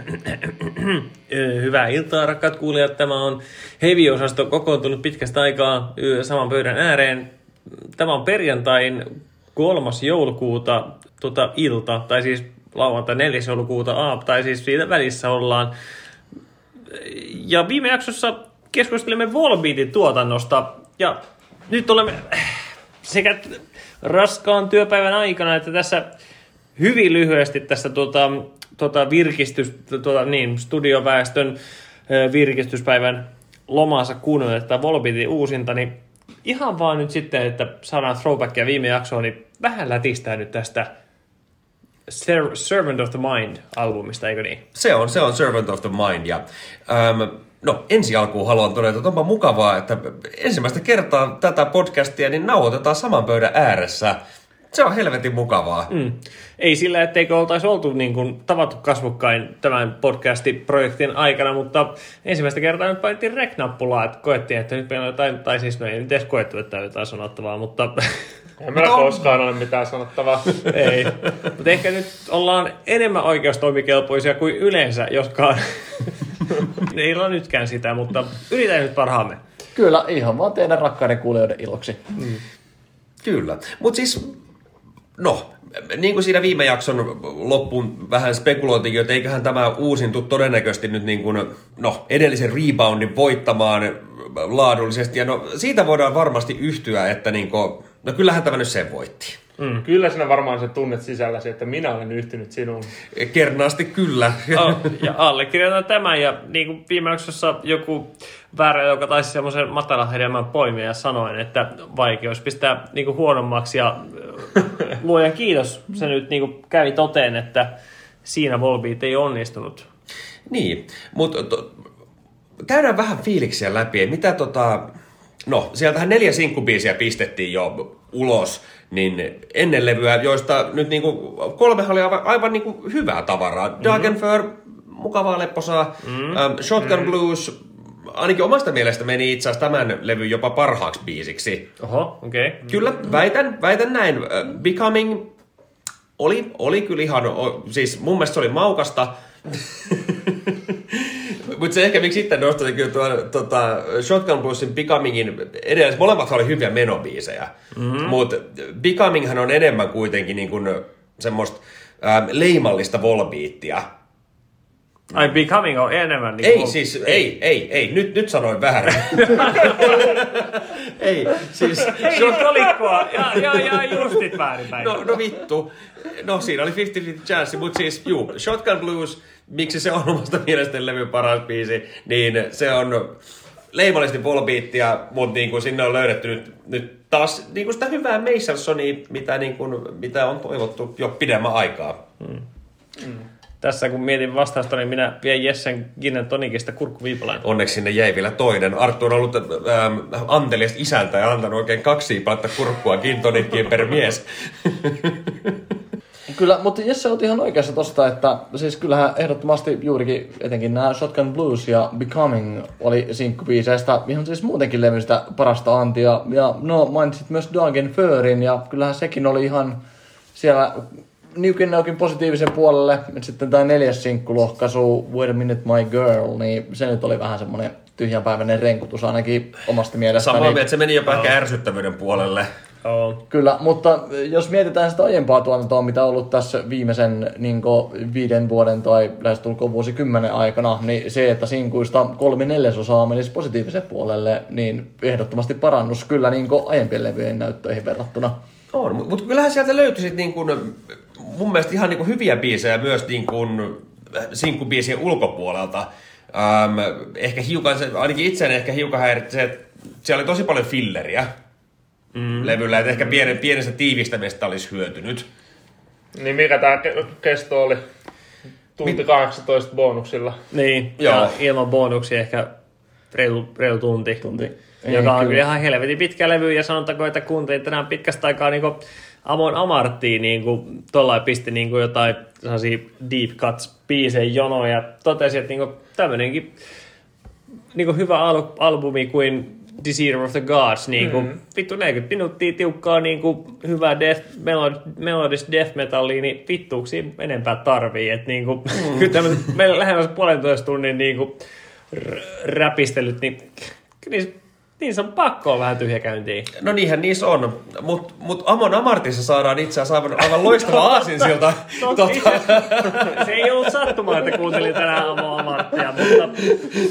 Hyvää iltaa, rakkaat kuulijat. Tämä on Heavy-osasto kokoontunut pitkästä aikaa saman pöydän ääreen. Tämä on perjantain kolmas joulukuuta tuota, ilta, tai siis lauantai 4. joulukuuta aap, tai siis siitä välissä ollaan. Ja viime jaksossa keskustelimme Volbeatin tuotannosta, ja nyt olemme sekä raskaan työpäivän aikana, että tässä hyvin lyhyesti tässä tuota, tuota virkistys, tuota, niin, studioväestön virkistyspäivän lomassa kuunnella tätä Volbeatin uusinta, niin ihan vaan nyt sitten, että saadaan throwbackia viime jaksoon, niin vähän lätistää nyt tästä Servant of the Mind-albumista, eikö niin? Se on, se on Servant of the Mind. Ja, ähm, no, ensi alkuun haluan todeta, että onpa mukavaa, että ensimmäistä kertaa tätä podcastia niin nauhoitetaan saman pöydän ääressä – se on helvetin mukavaa. Mm. Ei sillä, etteikö oltaisi oltu niin kuin, tavattu kasvukkain tämän podcasti-projektin aikana, mutta ensimmäistä kertaa nyt painettiin rek-nappulaa, että koettiin, että nyt meillä on jotain, tai siis no ei nyt edes koettu, että on jotain sanottavaa, mutta... Ei meillä koskaan ole mitään sanottavaa. ei. Mutta ehkä nyt ollaan enemmän oikeustoimikelpoisia kuin yleensä, joskaan ei ole nytkään sitä, mutta yritän nyt parhaamme. Kyllä, ihan vaan teidän rakkaiden kuulijoiden iloksi. Mm. Kyllä. Mutta siis No, niin kuin siinä viime jakson loppuun vähän spekulointikin, että eiköhän tämä uusintu todennäköisesti nyt niin kuin, no, edellisen reboundin voittamaan laadullisesti. Ja no, siitä voidaan varmasti yhtyä, että niin kuin, no kyllähän tämä nyt sen voitti. Mm. Kyllä sinä varmaan se tunnet sisälläsi, että minä olen yhtynyt sinuun. Kernaasti kyllä. Oh, ja allekirjoitan tämän ja niin kuin viime jaksossa joku väärä, joka taisi semmoisen matalan hedelmän poimia ja sanoin, että vaikeus pistää niin kuin huonommaksi ja luojan kiitos, se nyt niin kuin kävi toteen, että siinä Volbeat ei onnistunut. Niin, mutta to, käydään vähän fiiliksiä läpi. Mitä tota, no sieltähän neljä sinkkubiisiä pistettiin jo ulos niin ennen levyä, joista nyt niinku, kolme oli aivan, aivan niinku hyvää tavaraa. Mm-hmm. Dagenfur, mukavaa lepposaa. Mm-hmm. Um, Shotgun mm-hmm. Blues, ainakin omasta mielestä meni itse asiassa tämän levyn jopa parhaaksi biisiksi. Oho, okei. Okay. Kyllä, väitän, väitän näin. Uh, Becoming oli, oli kyllä ihan, siis mun mielestä se oli maukasta. Mutta se ehkä miksi sitten nostaisin kyllä tuon tota, Shotgun Bluesin Becomingin edelleen, molemmat oli hyviä menobiisejä. Mm-hmm. Mutta Becominghan on enemmän kuitenkin niin kuin semmoista ähm, leimallista volbeattia. Ai Becoming on enemmän niin Ei siis, ei, ei, ei, ei. Nyt, nyt sanoin väärin. ei, siis... Ei shot... kolikkoa, ja, ja, ja justit väärinpäin. No, no vittu. No siinä oli 50-50 chance, mutta siis juu, Shotgun Blues miksi se on omasta mielestäni levyn paras biisi, niin se on leimallisesti volbeattia, mutta niin kuin sinne on löydetty nyt, nyt taas niin kuin sitä hyvää Masonsonia, mitä, niin kuin, mitä on toivottu jo pidemmän aikaa. Hmm. Hmm. Tässä kun mietin vastausta, niin minä vien Jessen Ginen Tonikista kurkkuviipalaan. Onneksi sinne jäi vielä toinen. Arttu on ollut ähm, anteliasta isältä ja antanut oikein kaksi siipautta kurkkua gin per mies. Kyllä, mutta Jesse on ihan oikeassa tosta, että siis kyllähän ehdottomasti juurikin etenkin nämä Shotgun Blues ja Becoming oli sinkkubiiseistä ihan siis muutenkin levystä parasta antia. Ja no mainitsit myös Dagen Förin ja kyllähän sekin oli ihan siellä Niukin positiivisen puolelle. Sitten tämä neljäs sinkkulohkaisu, Wait a Minute My Girl, niin se nyt oli vähän semmoinen tyhjänpäiväinen renkutus ainakin omasta mielestäni. Samaa mieltä, se meni jopa ehkä ärsyttävyyden puolelle. Oh. Kyllä, mutta jos mietitään sitä aiempaa tuotantoa, mitä on ollut tässä viimeisen niin viiden vuoden tai lähestulkoon vuosikymmenen aikana, niin se, että sinkuista kolme neljäsosaa menisi positiivisen puolelle, niin ehdottomasti parannus kyllä niin aiempien levyjen näyttöihin verrattuna. On, mutta kyllähän sieltä löytyisi niin kuin, mun mielestä ihan niin kuin hyviä biisejä myös niin kuin sinkkubiisien ulkopuolelta. Ähm, ehkä hiukan, ainakin itseäni ehkä hiukan häiritsi se, että siellä oli tosi paljon filleriä mm. levyllä, että ehkä pienen, pienestä tiivistämistä olisi hyötynyt. Niin mikä tämä kesto oli? Tunti 18 bonuksilla. Niin, Joo. ja ilman bonuksia ehkä reilu, reilu tunti. tunti. Ei, joka on kyllä ihan helvetin pitkä levy, ja sanotaanko, että kuuntelin tänään pitkästä aikaa niin Amon Amarttiin niin kuin, tuollain pisti niin kuin jotain deep cuts biisejä jonoja ja totesi, että niin kuin, tämmöinenkin niin kuin hyvä al- albumi kuin Desire of the Gods, niin kuin, mm. vittu 40 minuuttia tiukkaa niin kuin, hyvää death, melod, melodis death metallia, niin vittuuksia enempää tarvii. Et, niin kuin, mm. kyllä tämmöiset, meillä lähellä puolentoista tunnin niin kuin, r- räpistelyt, niin kyllä niissä niin se on pakko vähän tyhjäkäyntiin. No niinhän niissä on, mutta mut Amon Amartissa saadaan itse asiassa aivan, aivan loistava aasinsilta. tota. se ei ollut sattumaa, että kuuntelin tänään Amon Amarttia, mutta...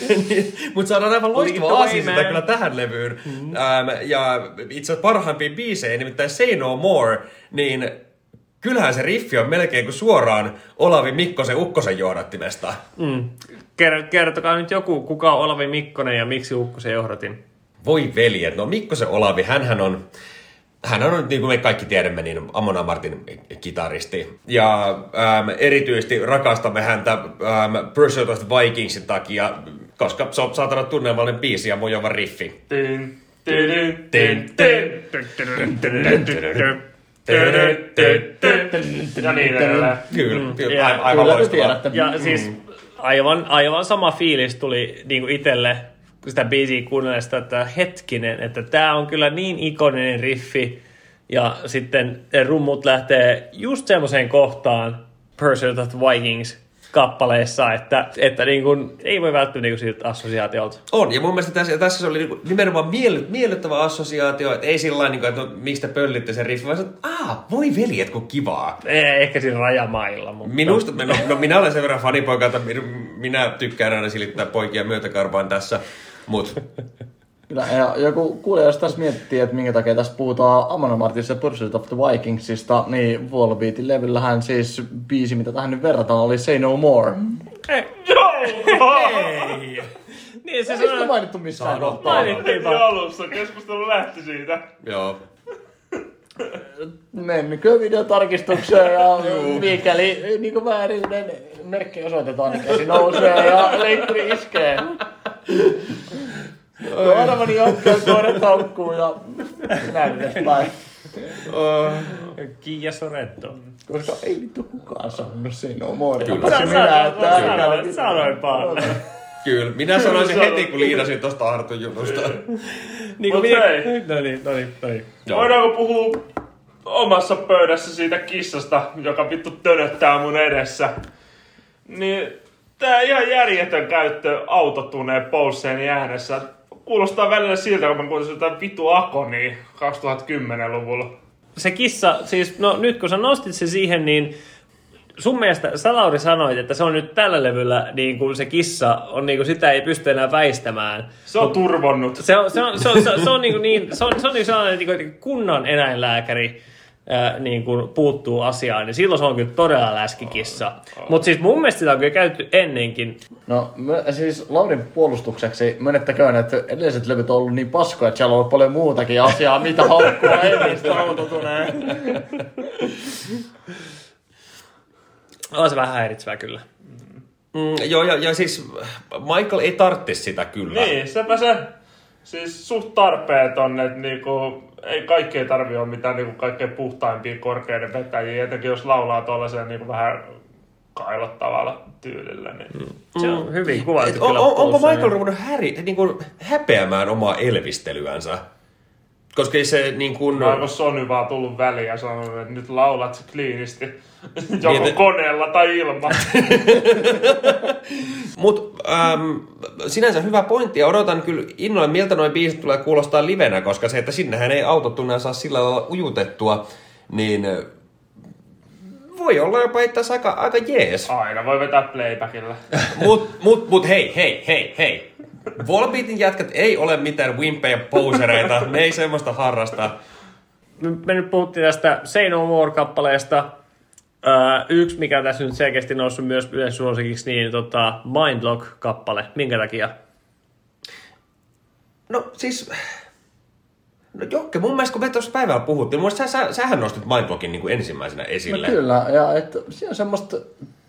mutta saadaan aivan loistava aasinsilta kyllä tähän levyyn. Mm. Ähm, ja itse asiassa parhaimpia biisejä, nimittäin Say No More, niin kyllähän se riffi on melkein kuin suoraan Olavi Mikkosen Ukkosen johdattimesta. Mm. Kertokaa nyt joku, kuka on Olavi Mikkonen ja miksi Ukkosen johdatin. Voi veljet, no Mikkosen Olavi, hän on hän on, niin kuin me kaikki tiedämme, niin Amon Amartin kitaristi. Ja ähm, erityisesti rakastamme häntä ähm, Pursuit of Vikingsin takia, koska se on saatana tunnelmallinen biisi ja mujova riffi. Ja niin edelleen. Kyllä, aivan loistavaa. Ja siis aivan, aivan sama fiilis tuli niin itselle sitä biisiä kuunnellesta, että hetkinen, että tämä on kyllä niin ikoninen riffi, ja sitten rummut lähtee just semmoiseen kohtaan, Pursuit of Vikings, kappaleessa, että, että niin kuin, ei voi välttyä niin kuin siitä assosiaatiolta. On, ja mun mielestä tässä, tässä se oli niin kuin nimenomaan mielly, miellyttävä assosiaatio, että ei sillä niin kuin, että no, mistä pöllitte sen riffin, vaan että aah, voi veljet, kun kivaa. Eh, ehkä siinä rajamailla. Mutta... Minusta, no, no, minä olen sen verran fanipoika, että minä tykkään aina silittää poikia myötäkarvaan tässä, mutta Kyllä, ja joku kuulija, jos tässä miettii, että minkä takia tässä puhutaan Amon Amartissa Pursuit of the Vikingsista, niin Wallbeatin levyllähän siis biisi, mitä tähän nyt verrataan, oli Say No More. Ei. Joo! Ei! Niin se sanoo... mainittu missään kohtaa. Mainittiin alussa, keskustelu lähti siitä. Joo. Mennikö videotarkistukseen ja mikäli niin väärinen merkki osoitetaan, niin käsi nousee ja leikkuri iskee. Arvani jatkaa koirat haukkuu ja näin edespäin. Kiia Soretto. Koska ei vittu kukaan sanonut sen omoa. Kyllä. Sä sanoit, sanoin paljon. Kyllä, minä sanoisin heti, kun liidasin tuosta Artun jutusta. niin kuin minä... No niin, no niin, no niin. Voidaanko puhua omassa pöydässä siitä kissasta, joka vittu tönöttää mun edessä? Niin tää ihan järjetön käyttö autotuneen Paulsenin äänessä kuulostaa välillä siltä, kun mä kuulisin jotain vitu Akoni 2010-luvulla. Se kissa, siis no nyt kun sä nostit se siihen, niin sun mielestä sä Lauri sanoit, että se on nyt tällä levyllä niin kuin se kissa, on niin kuin sitä ei pysty enää väistämään. Se on turvonnut. Se on, se on, se on, se on, se on niin, kuin niin, se on, se on niin sellainen niin kuin kunnon eläinlääkäri, ää, niin kuin puuttuu asiaan, niin silloin se on kyllä todella läskikissa. Mutta siis mun mielestä sitä on kyllä käyty ennenkin. No mä, siis Laurin puolustukseksi myönnettäköön, että edelliset levyt on ollut niin paskoja, että siellä on ollut paljon muutakin asiaa, mitä haukkua ei niistä autotuneen. On se vähän häiritsevää kyllä. Mm, joo, ja, ja siis Michael ei tarvitse sitä kyllä. Niin, sepä se siis suht tarpeeton, että niinku, ei kaikki ei tarvi olla mitään niinku kaikkein puhtaimpia korkeiden vetäjiä, etenkin jos laulaa tuollaisen niinku vähän kailottavalla tyylillä. Niin. Mm. Se on hyvin kuvailtu on, on, Onko Michael ruvennut häri, niin kuin, häpeämään omaa elvistelyänsä? Koska ei se niin kuin... No, onko Sony vaan tullut väliin ja sanonut, että nyt laulat se kliinisti. Joko niin, koneella tai ilman. Mut ähm, sinänsä hyvä pointti ja odotan kyllä innolla, miltä noin biisit tulee kuulostaa livenä, koska se, että sinnehän ei autotunnea saa sillä lailla ujutettua, niin voi olla jopa itse aika, aika jees. Aina voi vetää playbackilla. mut, mut, mut hei, hei, hei, hei. Volbeatin jätkät ei ole mitään wimpejä posereita, ne ei semmoista harrasta. Me nyt puhuttiin tästä Say No More-kappaleesta. Öö, yksi, mikä tässä nyt selkeästi noussut myös yleissuosikiksi, niin tota, Mindlock-kappale. Minkä takia? No siis... No Jokke, mun mielestä kun me tuossa päivällä puhuttiin, mun sä, sä, sähän nostit Mindlockin niin ensimmäisenä esille. No kyllä, ja että siinä on semmoista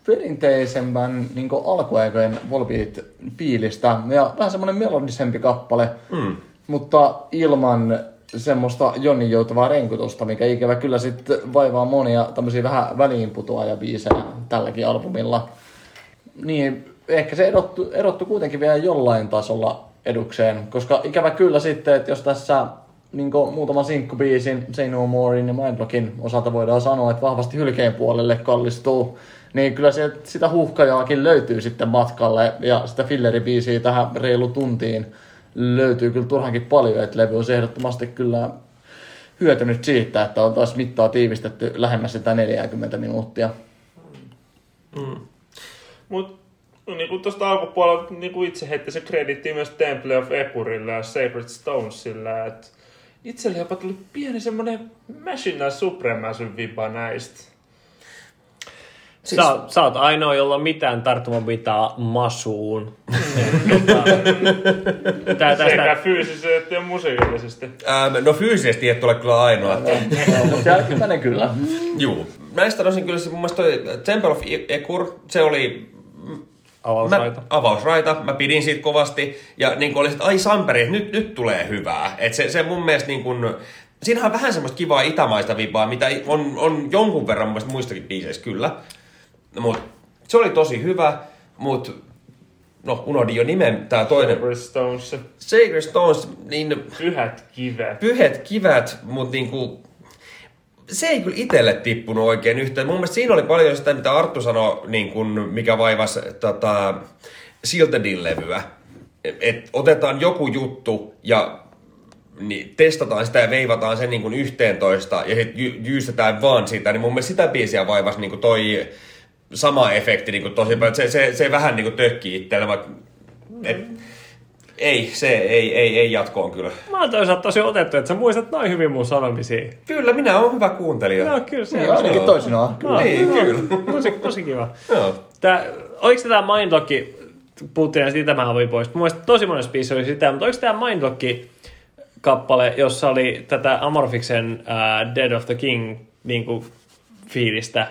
perinteisemmän niin alkuaikojen Volbeat-fiilistä ja vähän semmoinen melodisempi kappale, mm. mutta ilman semmoista Jonnin joutavaa renkutusta, mikä ikävä kyllä sitten vaivaa monia tämmöisiä vähän väliinputoaja biisejä tälläkin albumilla. Niin ehkä se erottu, erottu kuitenkin vielä jollain tasolla edukseen. Koska ikävä kyllä sitten, että jos tässä niin muutaman sinkkubiisin, Say No Morein ja Mindlockin osalta voidaan sanoa, että vahvasti hylkeen puolelle kallistuu, niin kyllä se, sitä huhkajaakin löytyy sitten matkalle ja sitä filleribiisiä tähän reilu tuntiin löytyy kyllä turhankin paljon, että levy on ehdottomasti kyllä hyötynyt siitä, että on taas mittaa tiivistetty lähemmäs sitä 40 minuuttia. Mm. Mutta niin kuin tuosta alkupuolella niin kuin itse heitti se kreditti myös Temple of Epurille ja Sacred Stonesille, että itselle jopa tuli pieni semmoinen Machine Supremacy vipa näistä. Siis... Sä, sä oot ainoa, jolla on mitään tarttumapitaa masuun. Tää, tästä... Sekä fyysisesti ja musiikillisesti. Ähm, no fyysisesti et ole kyllä ainoa. Mutta jälkimmäinen kyllä. Juu. Näistä tosin kyllä se mun mielestä toi Temple of Ekur, se oli Avausraita. Mä, avausraita. Mä pidin siitä kovasti. Ja niin kuin oli, että ai Samperi, nyt, nyt tulee hyvää. Et se, se mun mielestä niin kuin, siinähän on vähän semmoista kivaa itämaista vipaa, mitä on, on jonkun verran mun muistakin biiseissä kyllä. Mut se oli tosi hyvä, mutta no unohdin jo nimen, tää toinen. Sacred Stones. Sacred Stones, niin... Pyhät kivet. Pyhät kivet, mutta niinku, se ei kyllä itselle tippunut oikein yhtään. Mun mielestä siinä oli paljon sitä, mitä Arttu sanoi, niin kun, mikä vaivasi tota, Siltedin-levyä. Et otetaan joku juttu ja niin testataan sitä ja veivataan sen niin kuin yhteentoista ja sitten jy- jyystetään vaan sitä, niin mun mielestä sitä biisiä vaivasi niin kuin toi sama efekti niin kuin tosi paljon. Se, se, se vähän niin kuin tökkii itselle, vaikka et, ei, se ei, ei, ei jatkoon kyllä. Mä oon toisaalta tosi otettu, että sä muistat noin hyvin mun sanomisia. Kyllä, minä oon hyvä kuuntelija. No kyllä se niin, on. Ainakin toisinaan. Kyllä. No, niin, no, kyllä. Tosi, tosi kiva. Joo. Tää, oliko tämä Mindlock, puhuttiin siitä mä avoin pois. Mun mielestä tosi monessa biisissä oli sitä, mutta oliko tämä Mindlock kappale, jossa oli tätä Amorfiksen uh, Dead of the King niin kuin, fiilistä?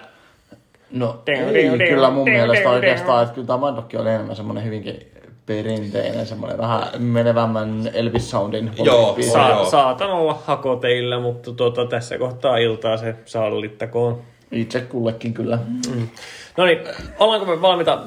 No ei, kyllä mun mielestä oikeastaan, että kyllä tämä Mindlock oli enemmän semmoinen hyvinkin perinteinen, semmoinen vähän menevämmän Elvis Soundin Joo, Sa- joo. saatan olla hako teillä, mutta tuota, tässä kohtaa iltaa se sallittakoon. Itse kullekin kyllä. Mm. No niin, ollaanko me valmiita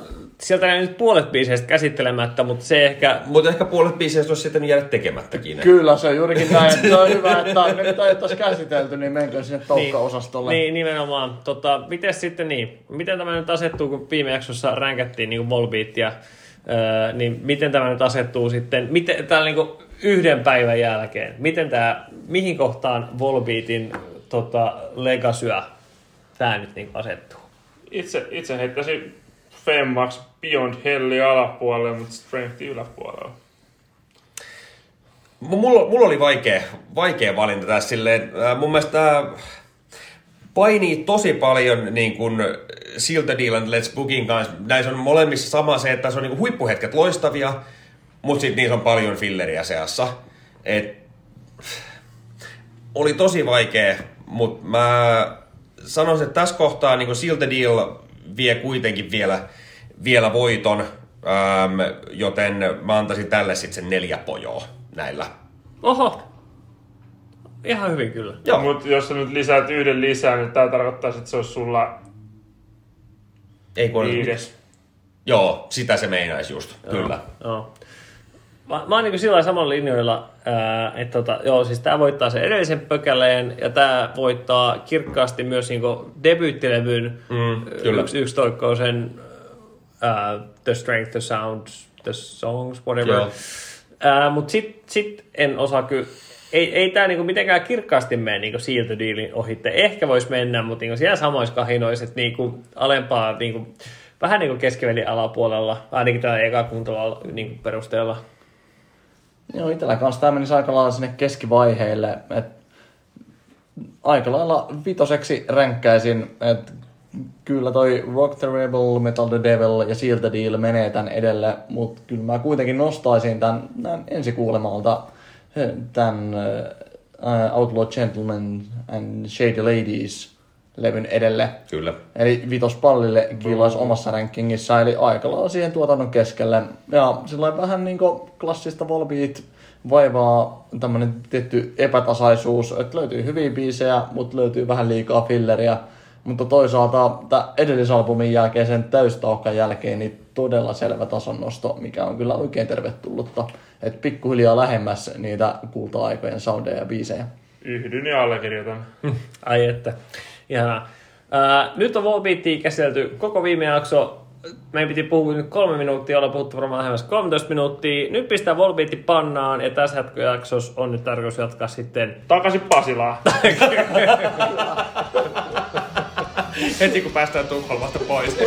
sieltä ei nyt puolet biiseistä käsittelemättä, mutta se ehkä... Mutta ehkä puolet biiseistä olisi sitten jäädä tekemättäkin. Kyllä, se on juurikin näin. Että on hyvä, että ne nyt ajettaisiin käsitelty, niin menkö sinne toukka-osastolle. Niin, niin nimenomaan. Tota, miten sitten niin? Miten tämä nyt asettuu, kun viime jaksossa ränkättiin niin Volbeatia, öö, niin miten tämä nyt asettuu sitten, miten, täällä niin yhden päivän jälkeen, miten tämä, mihin kohtaan Volbeatin tota, legasyä tämä nyt niin asettuu? Itse, itse heittäisin Femmax Beyond Helli alapuolelle, mutta Strength yläpuolella. Mulla, mulla oli vaikea, vaikea valinta tässä silleen. Äh, mun mielestä tämä painii tosi paljon niin kuin Silta Dealan Let's Bookin kanssa. Näissä on molemmissa sama se, että se on niin kuin huippuhetket loistavia, mutta sitten niissä on paljon filleriä seassa. Et, oli tosi vaikea, mutta mä sanoisin, että tässä kohtaa niin kuin Silta Deal vie kuitenkin vielä, vielä voiton, ähm, joten mä antaisin tälle sitten sen neljä pojoa näillä. Oho, ihan hyvin kyllä. Joo. Mutta jos sä nyt lisäät yhden lisää, niin tämä tarkoittaa, että se olisi sulla Ei kun viides. Joo, sitä se meinaisi just, joo, kyllä. Joo. Mä, mä oon niin sillä samalla linjoilla, ää, että tota, joo, siis tää voittaa sen edellisen pökäleen ja tää voittaa kirkkaasti myös niin debyyttilevyn mm, yksi, yksi sen uh, The Strength, The Sounds, The Songs, whatever. Uh, Mutta sit, sit en osaa kyllä, ei, ei tämä niinku mitenkään kirkkaasti mene niinku Dealin ohitte. Ehkä voisi mennä, mutta niinku siellä samoissa kahinoissa, että niinku alempaa, niinku, vähän niinku keskivälin alapuolella, ainakin tällä eka kuntolla niinku perusteella. Joo, itsellä kanssa tämä menisi aika lailla sinne keskivaiheille. Et aika lailla vitoseksi ränkkäisin, että kyllä toi Rock the Rebel, Metal the Devil ja Seal the Deal menee tän edelle, mutta kyllä mä kuitenkin nostaisin tän, tän kuulemalta tän uh, Outlaw Gentlemen and Shady Ladies levyn edelle. Kyllä. Eli vitospallille kiilais mm. omassa rankingissa, eli aika lailla siihen tuotannon keskelle. Ja sillä vähän niin klassista Volbeat vaivaa tämmönen tietty epätasaisuus, että löytyy hyviä biisejä, mutta löytyy vähän liikaa filleriä Mutta toisaalta tämän edellisalbumin jälkeen, sen täystaukan jälkeen, niin todella selvä tason nosto, mikä on kyllä oikein tervetullutta. Että pikkuhiljaa lähemmäs niitä kulta-aikojen soundeja ja biisejä. Yhdyn ja allekirjoitan. Ai että. Ihanaa. Ää, nyt on Volbeatia käsitelty koko viime jakso. Meidän piti puhua nyt kolme minuuttia, ollaan puhuttu varmaan lähemmäs 13 minuuttia. Nyt pistää Volbeatti pannaan ja tässä jaksossa on nyt tarkoitus jatkaa sitten Takaisin Pasilaan. Heti kun päästään Tukholmasta pois.